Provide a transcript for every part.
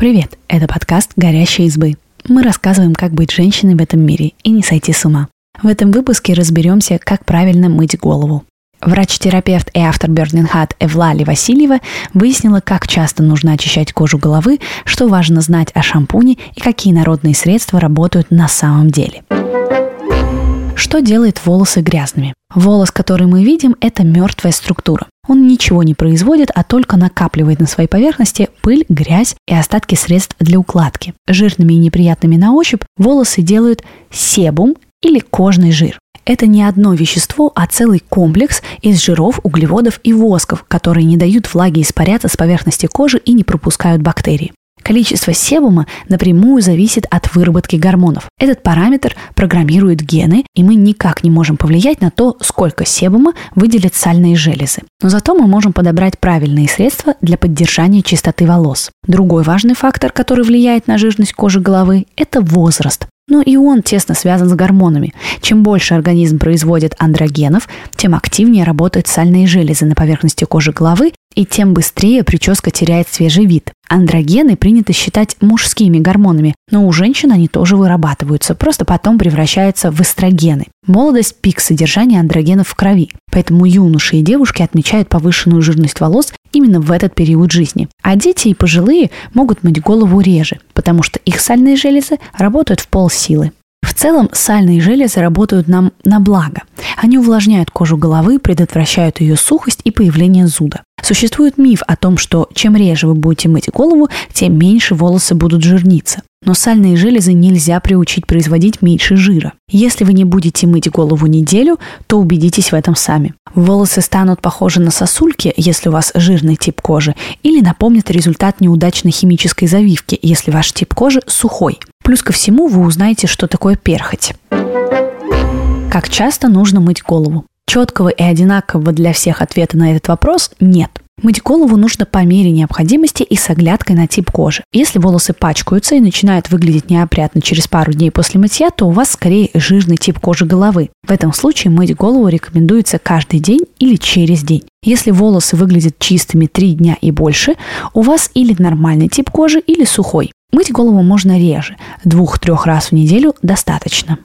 Привет, это подкаст «Горящие избы». Мы рассказываем, как быть женщиной в этом мире и не сойти с ума. В этом выпуске разберемся, как правильно мыть голову. Врач-терапевт и автор Burning Hat Эвлали Васильева выяснила, как часто нужно очищать кожу головы, что важно знать о шампуне и какие народные средства работают на самом деле. Что делает волосы грязными? Волос, который мы видим, это мертвая структура. Он ничего не производит, а только накапливает на своей поверхности пыль, грязь и остатки средств для укладки. Жирными и неприятными на ощупь волосы делают себум или кожный жир. Это не одно вещество, а целый комплекс из жиров, углеводов и восков, которые не дают влаге испаряться с поверхности кожи и не пропускают бактерии. Количество себума напрямую зависит от выработки гормонов. Этот параметр программирует гены, и мы никак не можем повлиять на то, сколько себума выделят сальные железы. Но зато мы можем подобрать правильные средства для поддержания чистоты волос. Другой важный фактор, который влияет на жирность кожи головы, это возраст. Но и он тесно связан с гормонами. Чем больше организм производит андрогенов, тем активнее работают сальные железы на поверхности кожи головы, и тем быстрее прическа теряет свежий вид. Андрогены принято считать мужскими гормонами, но у женщин они тоже вырабатываются, просто потом превращаются в эстрогены. Молодость – пик содержания андрогенов в крови, поэтому юноши и девушки отмечают повышенную жирность волос именно в этот период жизни. А дети и пожилые могут мыть голову реже, потому что их сальные железы работают в полсилы. В целом сальные железы работают нам на благо. Они увлажняют кожу головы, предотвращают ее сухость и появление зуда. Существует миф о том, что чем реже вы будете мыть голову, тем меньше волосы будут жирниться. Но сальные железы нельзя приучить производить меньше жира. Если вы не будете мыть голову неделю, то убедитесь в этом сами. Волосы станут похожи на сосульки, если у вас жирный тип кожи, или напомнят результат неудачной химической завивки, если ваш тип кожи сухой. Плюс ко всему вы узнаете, что такое перхоть. Как часто нужно мыть голову? Четкого и одинакового для всех ответа на этот вопрос нет. Мыть голову нужно по мере необходимости и с оглядкой на тип кожи. Если волосы пачкаются и начинают выглядеть неопрятно через пару дней после мытья, то у вас скорее жирный тип кожи головы. В этом случае мыть голову рекомендуется каждый день или через день. Если волосы выглядят чистыми 3 дня и больше, у вас или нормальный тип кожи, или сухой. Мыть голову можно реже, двух-трех раз в неделю достаточно.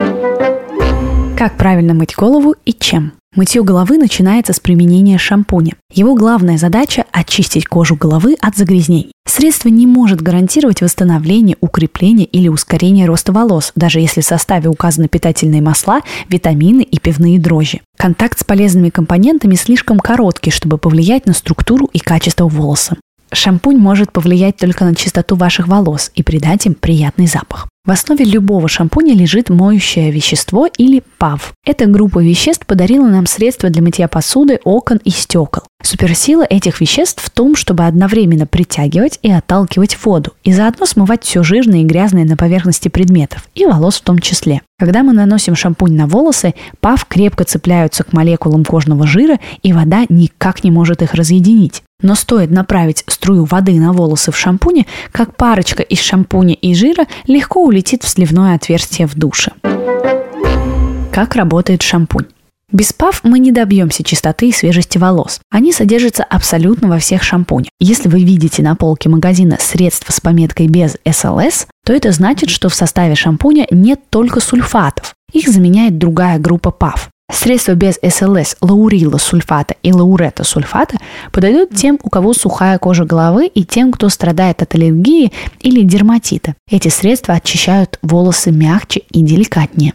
Как правильно мыть голову и чем? Мытье головы начинается с применения шампуня. Его главная задача – очистить кожу головы от загрязнений. Средство не может гарантировать восстановление, укрепление или ускорение роста волос, даже если в составе указаны питательные масла, витамины и пивные дрожжи. Контакт с полезными компонентами слишком короткий, чтобы повлиять на структуру и качество волоса. Шампунь может повлиять только на чистоту ваших волос и придать им приятный запах. В основе любого шампуня лежит моющее вещество или ПАВ. Эта группа веществ подарила нам средства для мытья посуды, окон и стекол. Суперсила этих веществ в том, чтобы одновременно притягивать и отталкивать воду, и заодно смывать все жирное и грязное на поверхности предметов, и волос в том числе. Когда мы наносим шампунь на волосы, ПАВ крепко цепляются к молекулам кожного жира, и вода никак не может их разъединить. Но стоит направить струю воды на волосы в шампуне, как парочка из шампуня и жира легко улетит в сливное отверстие в душе. Как работает шампунь? Без ПАВ мы не добьемся чистоты и свежести волос. Они содержатся абсолютно во всех шампунях. Если вы видите на полке магазина средства с пометкой без СЛС, то это значит, что в составе шампуня нет только сульфатов. Их заменяет другая группа ПАВ. Средства без СЛС, лаурила сульфата и лаурета сульфата подойдут тем, у кого сухая кожа головы и тем, кто страдает от аллергии или дерматита. Эти средства очищают волосы мягче и деликатнее.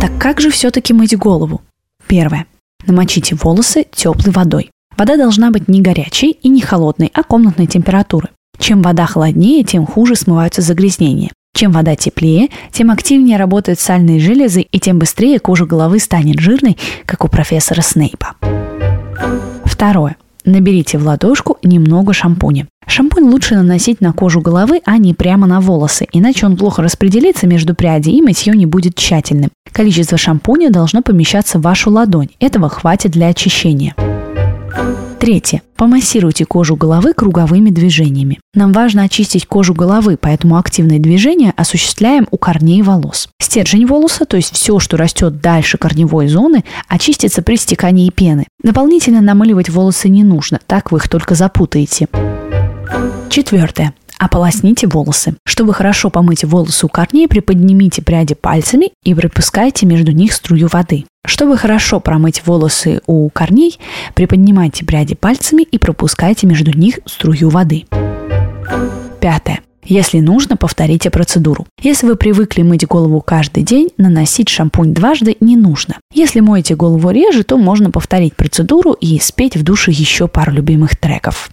Так как же все-таки мыть голову? Первое. Намочите волосы теплой водой. Вода должна быть не горячей и не холодной, а комнатной температуры. Чем вода холоднее, тем хуже смываются загрязнения. Чем вода теплее, тем активнее работают сальные железы и тем быстрее кожа головы станет жирной, как у профессора Снейпа. Второе. Наберите в ладошку немного шампуня. Шампунь лучше наносить на кожу головы, а не прямо на волосы, иначе он плохо распределится между прядей и мытье не будет тщательным. Количество шампуня должно помещаться в вашу ладонь. Этого хватит для очищения. Третье. Помассируйте кожу головы круговыми движениями. Нам важно очистить кожу головы, поэтому активные движения осуществляем у корней волос. Стержень волоса, то есть все, что растет дальше корневой зоны, очистится при стекании пены. Дополнительно намыливать волосы не нужно, так вы их только запутаете. Четвертое. Ополосните волосы. Чтобы хорошо помыть волосы у корней, приподнимите пряди пальцами и пропускайте между них струю воды. Чтобы хорошо промыть волосы у корней, приподнимайте пряди пальцами и пропускайте между них струю воды. Пятое. Если нужно, повторите процедуру. Если вы привыкли мыть голову каждый день, наносить шампунь дважды не нужно. Если моете голову реже, то можно повторить процедуру и спеть в душе еще пару любимых треков.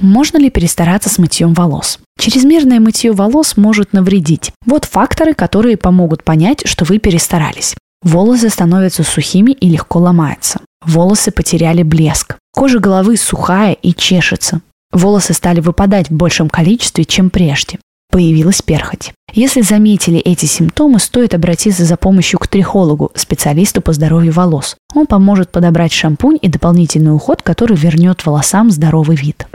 Можно ли перестараться с мытьем волос? Чрезмерное мытье волос может навредить. Вот факторы, которые помогут понять, что вы перестарались. Волосы становятся сухими и легко ломаются. Волосы потеряли блеск. Кожа головы сухая и чешется. Волосы стали выпадать в большем количестве, чем прежде. Появилась перхоть. Если заметили эти симптомы, стоит обратиться за помощью к трихологу, специалисту по здоровью волос. Он поможет подобрать шампунь и дополнительный уход, который вернет волосам здоровый вид.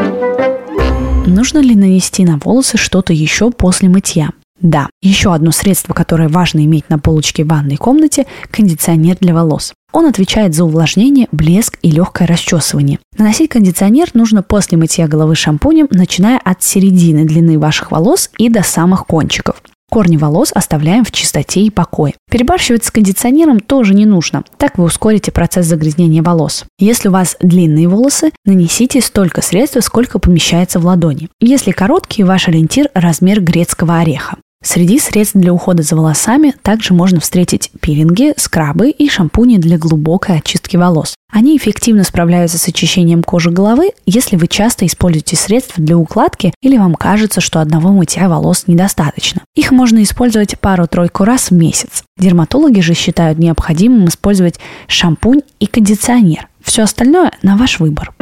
Нужно ли нанести на волосы что-то еще после мытья? Да, еще одно средство, которое важно иметь на полочке в ванной комнате – кондиционер для волос. Он отвечает за увлажнение, блеск и легкое расчесывание. Наносить кондиционер нужно после мытья головы шампунем, начиная от середины длины ваших волос и до самых кончиков. Корни волос оставляем в чистоте и покое. Перебарщивать с кондиционером тоже не нужно, так вы ускорите процесс загрязнения волос. Если у вас длинные волосы, нанесите столько средства, сколько помещается в ладони. Если короткие, ваш ориентир – размер грецкого ореха. Среди средств для ухода за волосами также можно встретить пилинги, скрабы и шампуни для глубокой очистки волос. Они эффективно справляются с очищением кожи головы, если вы часто используете средства для укладки или вам кажется, что одного мытья волос недостаточно. Их можно использовать пару-тройку раз в месяц. Дерматологи же считают необходимым использовать шампунь и кондиционер. Все остальное на ваш выбор.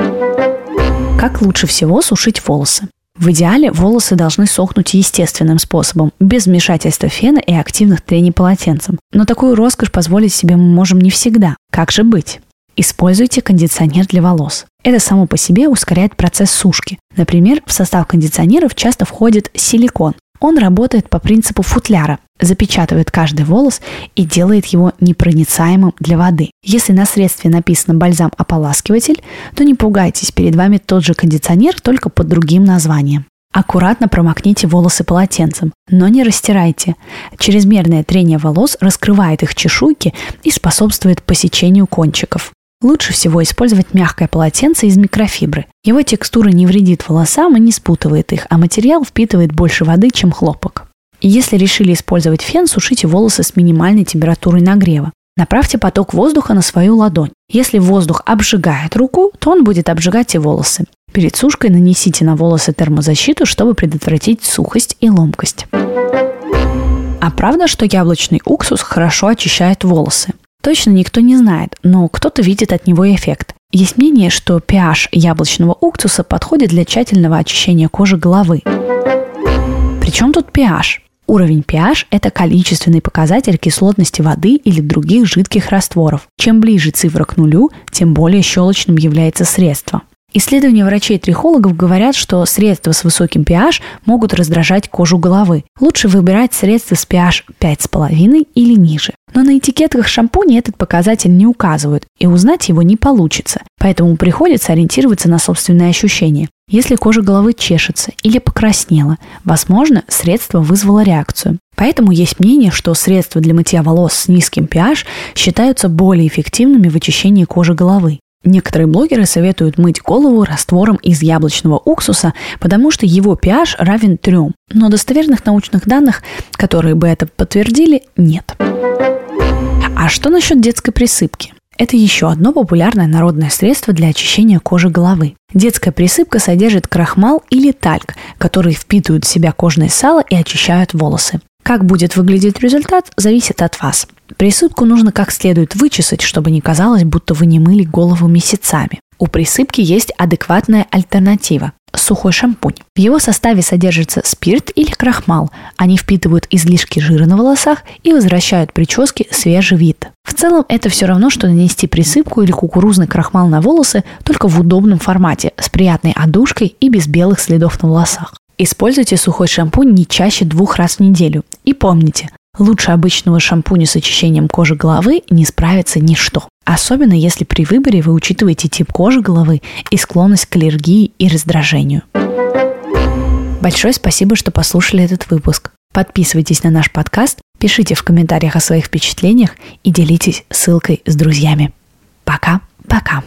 Как лучше всего сушить волосы? В идеале волосы должны сохнуть естественным способом, без вмешательства фена и активных трений полотенцем. Но такую роскошь позволить себе мы можем не всегда. Как же быть? Используйте кондиционер для волос. Это само по себе ускоряет процесс сушки. Например, в состав кондиционеров часто входит силикон. Он работает по принципу футляра, запечатывает каждый волос и делает его непроницаемым для воды. Если на средстве написано бальзам-ополаскиватель, то не пугайтесь, перед вами тот же кондиционер, только под другим названием. Аккуратно промокните волосы полотенцем, но не растирайте. Чрезмерное трение волос раскрывает их чешуйки и способствует посечению кончиков. Лучше всего использовать мягкое полотенце из микрофибры. Его текстура не вредит волосам и не спутывает их, а материал впитывает больше воды, чем хлопок. Если решили использовать фен, сушите волосы с минимальной температурой нагрева. Направьте поток воздуха на свою ладонь. Если воздух обжигает руку, то он будет обжигать и волосы. Перед сушкой нанесите на волосы термозащиту, чтобы предотвратить сухость и ломкость. А правда, что яблочный уксус хорошо очищает волосы? Точно никто не знает, но кто-то видит от него эффект. Есть мнение, что pH яблочного уксуса подходит для тщательного очищения кожи головы. Причем тут pH? Уровень pH – это количественный показатель кислотности воды или других жидких растворов. Чем ближе цифра к нулю, тем более щелочным является средство. Исследования врачей-трихологов говорят, что средства с высоким pH могут раздражать кожу головы. Лучше выбирать средства с pH 5,5 или ниже. Но на этикетках шампуней этот показатель не указывают, и узнать его не получится, поэтому приходится ориентироваться на собственные ощущения. Если кожа головы чешется или покраснела, возможно, средство вызвало реакцию. Поэтому есть мнение, что средства для мытья волос с низким pH считаются более эффективными в очищении кожи головы. Некоторые блогеры советуют мыть голову раствором из яблочного уксуса, потому что его pH равен 3. Но достоверных научных данных, которые бы это подтвердили, нет. А что насчет детской присыпки? Это еще одно популярное народное средство для очищения кожи головы. Детская присыпка содержит крахмал или тальк, которые впитывают в себя кожное сало и очищают волосы. Как будет выглядеть результат, зависит от вас. Присыпку нужно как следует вычесать, чтобы не казалось, будто вы не мыли голову месяцами. У присыпки есть адекватная альтернатива – сухой шампунь. В его составе содержится спирт или крахмал. Они впитывают излишки жира на волосах и возвращают прическе свежий вид. В целом это все равно, что нанести присыпку или кукурузный крахмал на волосы, только в удобном формате, с приятной одушкой и без белых следов на волосах. Используйте сухой шампунь не чаще двух раз в неделю. И помните, лучше обычного шампуня с очищением кожи головы не справится ничто. Особенно если при выборе вы учитываете тип кожи головы и склонность к аллергии и раздражению. Большое спасибо, что послушали этот выпуск. Подписывайтесь на наш подкаст, пишите в комментариях о своих впечатлениях и делитесь ссылкой с друзьями. Пока-пока.